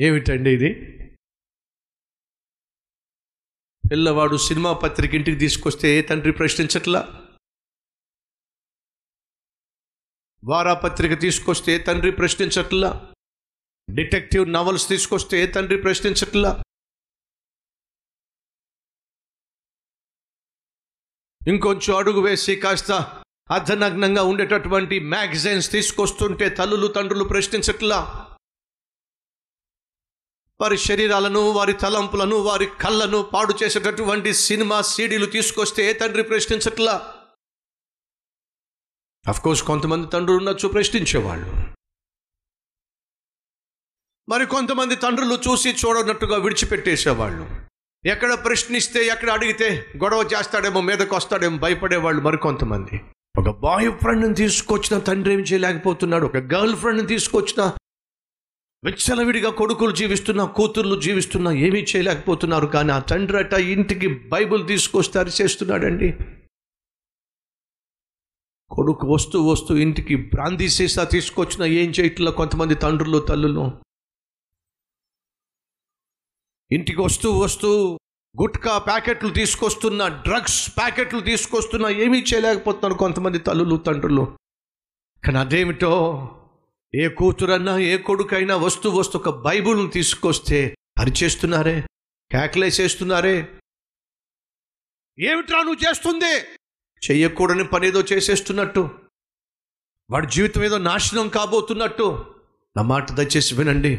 ఏమిటండి ఇది? పిల్లవాడు సినిమా పత్రిక ఇంటికి తీసుకొస్తే ఏ తండ్రి ప్రశ్నించట్లా? వారాపత్రిక తీసుకొస్తే ఏ తండ్రి ప్రశ్నించట్లా? డిటెక్టివ్ నవల్స్ తీసుకొస్తే ఏ తండ్రి ప్రశ్నించట్లా? ఇంకొంచెం అడుగు వేసి కాస్త అర్ధనగ్నంగా ఉండేటటువంటి మ్యాగజైన్స్ తీసుకొస్తుంటే తల్లులు తండ్రులు ప్రశ్నించట్లా? వారి శరీరాలను వారి తలంపులను వారి కళ్ళను పాడు చేసేటటువంటి సినిమా సీడీలు తీసుకొస్తే తండ్రి ప్రశ్నించట్లా? కోర్స్ కొంతమంది తండ్రులు ఉన్నచ్చు ప్రశ్నించేవాళ్ళు. మరి కొంతమంది తండ్రులు చూసి చూడనట్టుగా విడిచిపెట్టేసేవాళ్ళు. ఎక్కడ ప్రశ్నిస్తే ఎక్కడ అడిగితే గొడవ చేస్తాడేమో మీదకు వస్తాడేమో భయపడేవాళ్ళు మరికొంతమంది ఒక బాయ్ ఫ్రెండ్ని తీసుకొచ్చిన తండ్రి ఏం చేయలేకపోతున్నాడు. ఒక గర్ల్ ఫ్రెండ్ని తీసుకొచ్చిన విచ్చలవిడిగా కొడుకులు జీవిస్తున్నా కూతుర్లు జీవిస్తున్నా ఏమీ చేయలేకపోతున్నారు. కానీ ఆ తండ్రి అట ఇంటికి బైబుల్ తీసుకొస్తే అరిచేస్తున్నాడండి. కొడుకు వస్తూ వస్తూ ఇంటికి బ్రాందీ సీసా తీసుకొచ్చిన ఏం చేయట్లా కొంతమంది తండ్రులు తల్లులు? ఇంటికి వస్తూ వస్తూ గుట్కా ప్యాకెట్లు తీసుకొస్తున్న డ్రగ్స్ ప్యాకెట్లు తీసుకొస్తున్నా ఏమీ చేయలేకపోతున్నారు కొంతమంది తల్లులు తండ్రులు. కానీ అదేమిటో ఏ కూతురన్నా ఏ కొడుకైనా వస్తూ వస్తూ ఒక బైబుల్ని తీసుకొస్తే అరిచేస్తున్నారే? కేకలేసేస్తున్నారే? ఏమిట్రా నువ్వు చేస్తుంది? చెయ్యకూడని పని ఏదో చేసేస్తున్నట్టు. వాడి జీవితం ఏదో నాశనం కాబోతున్నట్టు. నా మాట దయచేసి వినండి.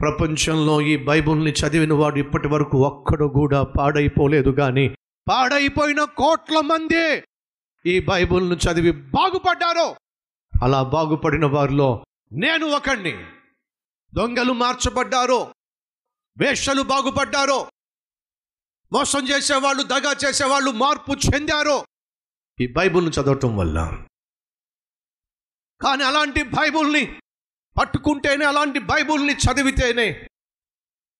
ప్రపంచంలో ఈ బైబుల్ని చదివిన వాడు ఇప్పటి వరకు ఒక్కడు కూడా పాడైపోలేదు కానీ పాడైపోయిన కోట్ల మంది ఈ బైబుల్ను చదివి బాగుపడ్డారు. అలా బాగుపడిన వారిలో నేను ఒకణ్ణి. దొంగలు మార్చబడ్డారో వేషలు బాగుపడ్డారో మోసం చేసేవాళ్ళు దగా చేసేవాళ్ళు మార్పు చెందారో ఈ బైబుల్ని చదవటం వల్ల. కానీ అలాంటి బైబుల్ని పట్టుకుంటేనే అలాంటి బైబుల్ని చదివితేనే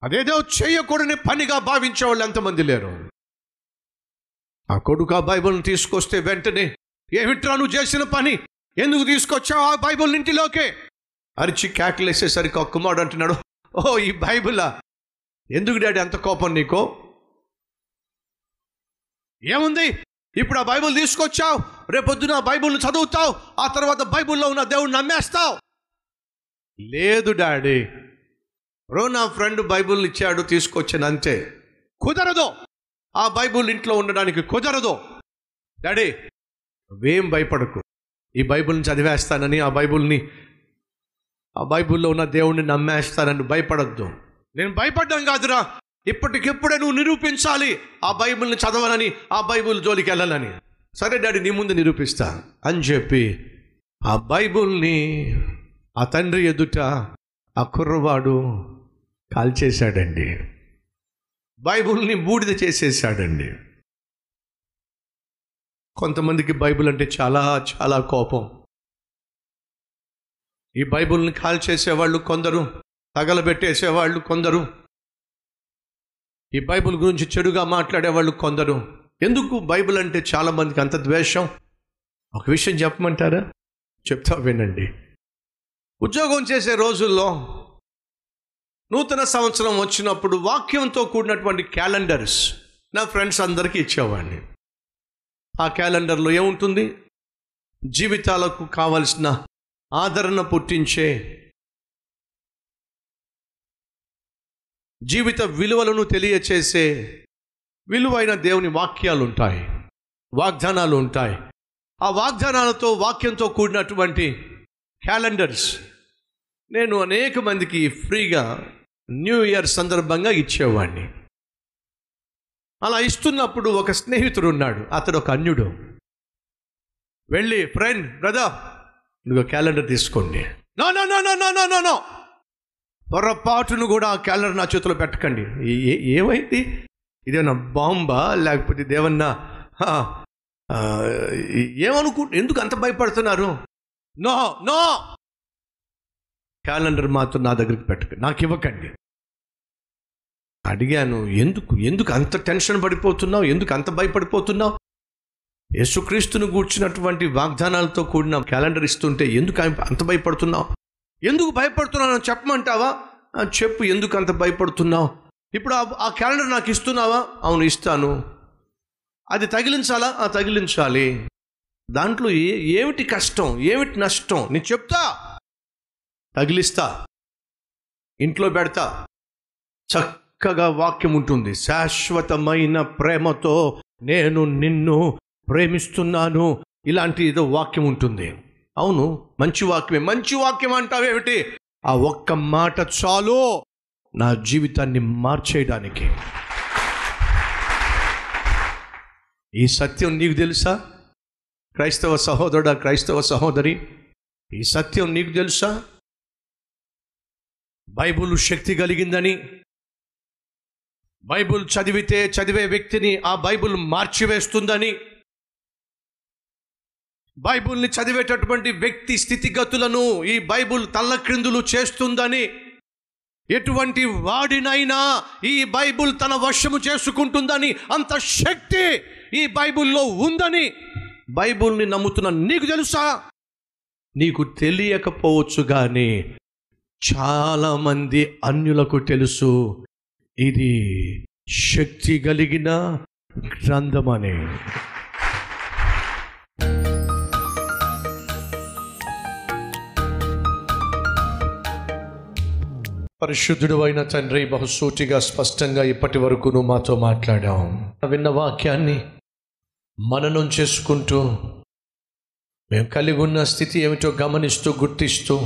అదేదో చేయకూడని పనిగా భావించే వాళ్ళు ఎంతమంది లేరు. ఆ కొడుకు ఆ బైబుల్ని తీసుకొస్తే వెంటనే ఏమిట్రా నువ్వు చేసిన పని? ఎందుకు తీసుకొచ్చావు ఆ బైబుల్ ఇంటిలోకే? అరిచి కేకలేసేసరికి ఒక్క కుమారుడు అంటున్నాడు ఓ ఈ బైబులా? ఎందుకు డాడీ అంత కోపం నీకో? ఏముంది? ఇప్పుడు ఆ బైబుల్ తీసుకొచ్చావు రేపొద్దున ఆ బైబుల్ని చదువుతావు ఆ తర్వాత బైబుల్లో ఉన్న దేవుడిని నమ్మేస్తావు. లేదు డాడీ రో నా ఫ్రెండ్ బైబుల్ ఇచ్చాడు తీసుకొచ్చాను అంతే. కుదరదు ఆ బైబుల్ ఇంట్లో ఉండడానికి కుదరదు. డాడీ నువ్వేం భయపడకు ఈ బైబుల్ని చదివేస్తానని ఆ బైబుల్ని ఆ బైబుల్లో ఉన్న దేవుణ్ణి నమ్మేస్తానని భయపడద్దు. నేను భయపడ్డాం కాదురా. ఇప్పటికెప్పుడే నువ్వు నిరూపించాలి. ఆ బైబిల్ని చదవనని ఆ బైబిల్ జోలికి వెళ్ళాలని. సరే డాడీ నీ ముందు నిరూపిస్తా అని చెప్పి ఆ బైబుల్ని ఆ తండ్రి ఎదుట ఆ కుర్రవాడు కాల్చేశాడండి. బైబుల్ని బూడిద చేసేసాడండి కొంతమందికి బైబిల్ అంటే చాలా చాలా కోపం. ఈ బైబిల్ని కాల్ చేసేవాళ్ళు కొందరు తగలబెట్టేసేవాళ్ళు కొందరు. ఈ బైబిల్ గురించి చెడుగా మాట్లాడేవాళ్ళు కొందరు. ఎందుకు బైబిల్ అంటే చాలామందికి అంత ద్వేషం? ఒక విషయం చెప్పమంటారా? చెప్తా వినండి. ఉద్యోగం చేసే రోజుల్లో నూతన సంవత్సరం వచ్చినప్పుడు వాక్యంతో కూడినటువంటి క్యాలెండర్స్ నా ఫ్రెండ్స్ అందరికీ ఇచ్చేవాడిని. ఆ క్యాలెండర్లో ఏముంటుంది? జీవితాలకు కావలసిన ఆదరణ పుట్టించే జీవిత విలువలను తెలియచేసే విలువైన దేవుని వాక్యాలు ఉంటాయి వాగ్దానాలు ఉంటాయి ఆ వాగ్దానాలతో వాక్యంతో కూడినటువంటి క్యాలెండర్స్ నేను అనేక మందికి ఫ్రీగా న్యూ ఇయర్ సందర్భంగా ఇచ్చేవాడిని అలా ఇస్తున్నప్పుడు ఒక స్నేహితుడు ఉన్నాడు అతడు ఒక అన్యుడు. వెళ్ళి ఫ్రెండ్ బ్రదర్ నువ్వు క్యాలెండర్ తీసుకోండి. No no no no no no no no పొరపాటును కూడా ఆ క్యాలెండర్ నా చేతిలో పెట్టకండి. ఏమైంది? ఇదేమన్నా బాంబా? లేకపోతే ఆ, ఏమనుకు ఎందుకు అంత భయపడుతున్నారు? నో నో క్యాలెండర్ మాత్రం నా దగ్గరికి పెట్టకండి నాకు ఇవ్వకండి. అడిగాను ఎందుకు ఎందుకు అంత టెన్షన్ పడిపోతున్నావు? ఎందుకు అంత భయపడిపోతున్నావు? యేసుక్రీస్తును కూర్చున్నటువంటి వాగ్దానాలతో కూడిన క్యాలెండర్ ఇస్తుంటే ఎందుకు అంత భయపడుతున్నావు? ఎందుకు భయపడుతున్నానో చెప్పమంటావా? చెప్పు ఎందుకు అంత భయపడుతున్నావు? ఇప్పుడు ఆ- ఆ క్యాలెండర్ నాకు ఇస్తున్నావా? అవును ఇస్తాను. అది తగిలించాలా? ఆ తగిలించాలి. దాంట్లో ఏ ఏమిటి కష్టం? ఏమిటి నష్టం? నేను చెప్తా. తగిలిస్తా. ఇంట్లో పెడతా. చక్కగా వాక్యం ఉంటుంది. శాశ్వతమైన ప్రేమతో నేను నిన్ను ప్రేమిస్తున్నాను. ఇలాంటి ఏదో వాక్యం ఉంటుంది. అవును మంచి వాక్యమే. మంచి వాక్యం అంటావేమిటి? ఆ ఒక్క మాట చాలు నా జీవితాన్ని మార్చేయడానికి. ఈ సత్యం నీకు తెలుసా? క్రైస్తవ సహోదరుడా క్రైస్తవ సహోదరి ఈ సత్యం నీకు తెలుసా? బైబుల్ శక్తి కలిగిందని. బైబుల్ చదివితే చదివే వ్యక్తిని ఆ బైబుల్ మార్చివేస్తుందని. బైబుల్ని చదివేటటువంటి వ్యక్తి స్థితిగతులను ఈ బైబుల్ తల్లక్రిందులు చేస్తుందని ఎటువంటి వాడినైనా ఈ బైబుల్ తన వశము చేసుకుంటుందని అంత శక్తి ఈ బైబుల్లో ఉందని బైబుల్ని నమ్ముతున్న నీకు తెలుసా? నీకు తెలియకపోవచ్చు కానీ చాలామంది అన్యులకు తెలుసు ఇది శక్తి కలిగిన గ్రంథమని. పరిశుద్ధుడు అయిన తండ్రి బహుసూటిగా స్పష్టంగా ఇప్పటి వరకు నువ్వు మాతో మాట్లాడాం. విన్న వాక్యాన్ని మననం చేసుకుంటూ మేము కలిగి ఉన్న స్థితి ఏమిటో గమనిస్తూ గుర్తిస్తూ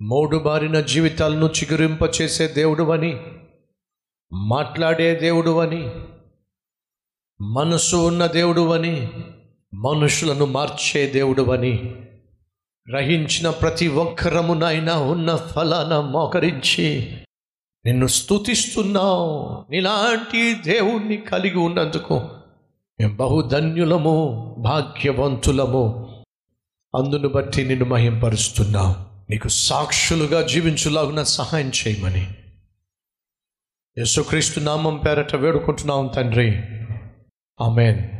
మూడు బారిన జీవితాలను చిగురింపచేసే దేవుడు అని మాట్లాడే దేవుడు అని మనసు ఉన్న దేవుడు అని మనుషులను మార్చే దేవుడు అని గ్రహించిన ప్రతి ఒక్కరమునైనా ఉన్న ఫలాన మోకరించి నిన్ను స్తుతిస్తున్నావు. నీలాంటి దేవుణ్ణి కలిగి ఉన్నందుకు మేము బహుధన్యులము భాగ్యవంతులము. అందును బట్టి నిన్ను మహింపరుస్తున్నావు నీకు సాక్షులుగా జీవించులాగున సహాయం చేయమని. యేసుక్రీస్తు నామం పేరట వేడుకుంటున్నాం తండ్రి. ఆమెన్.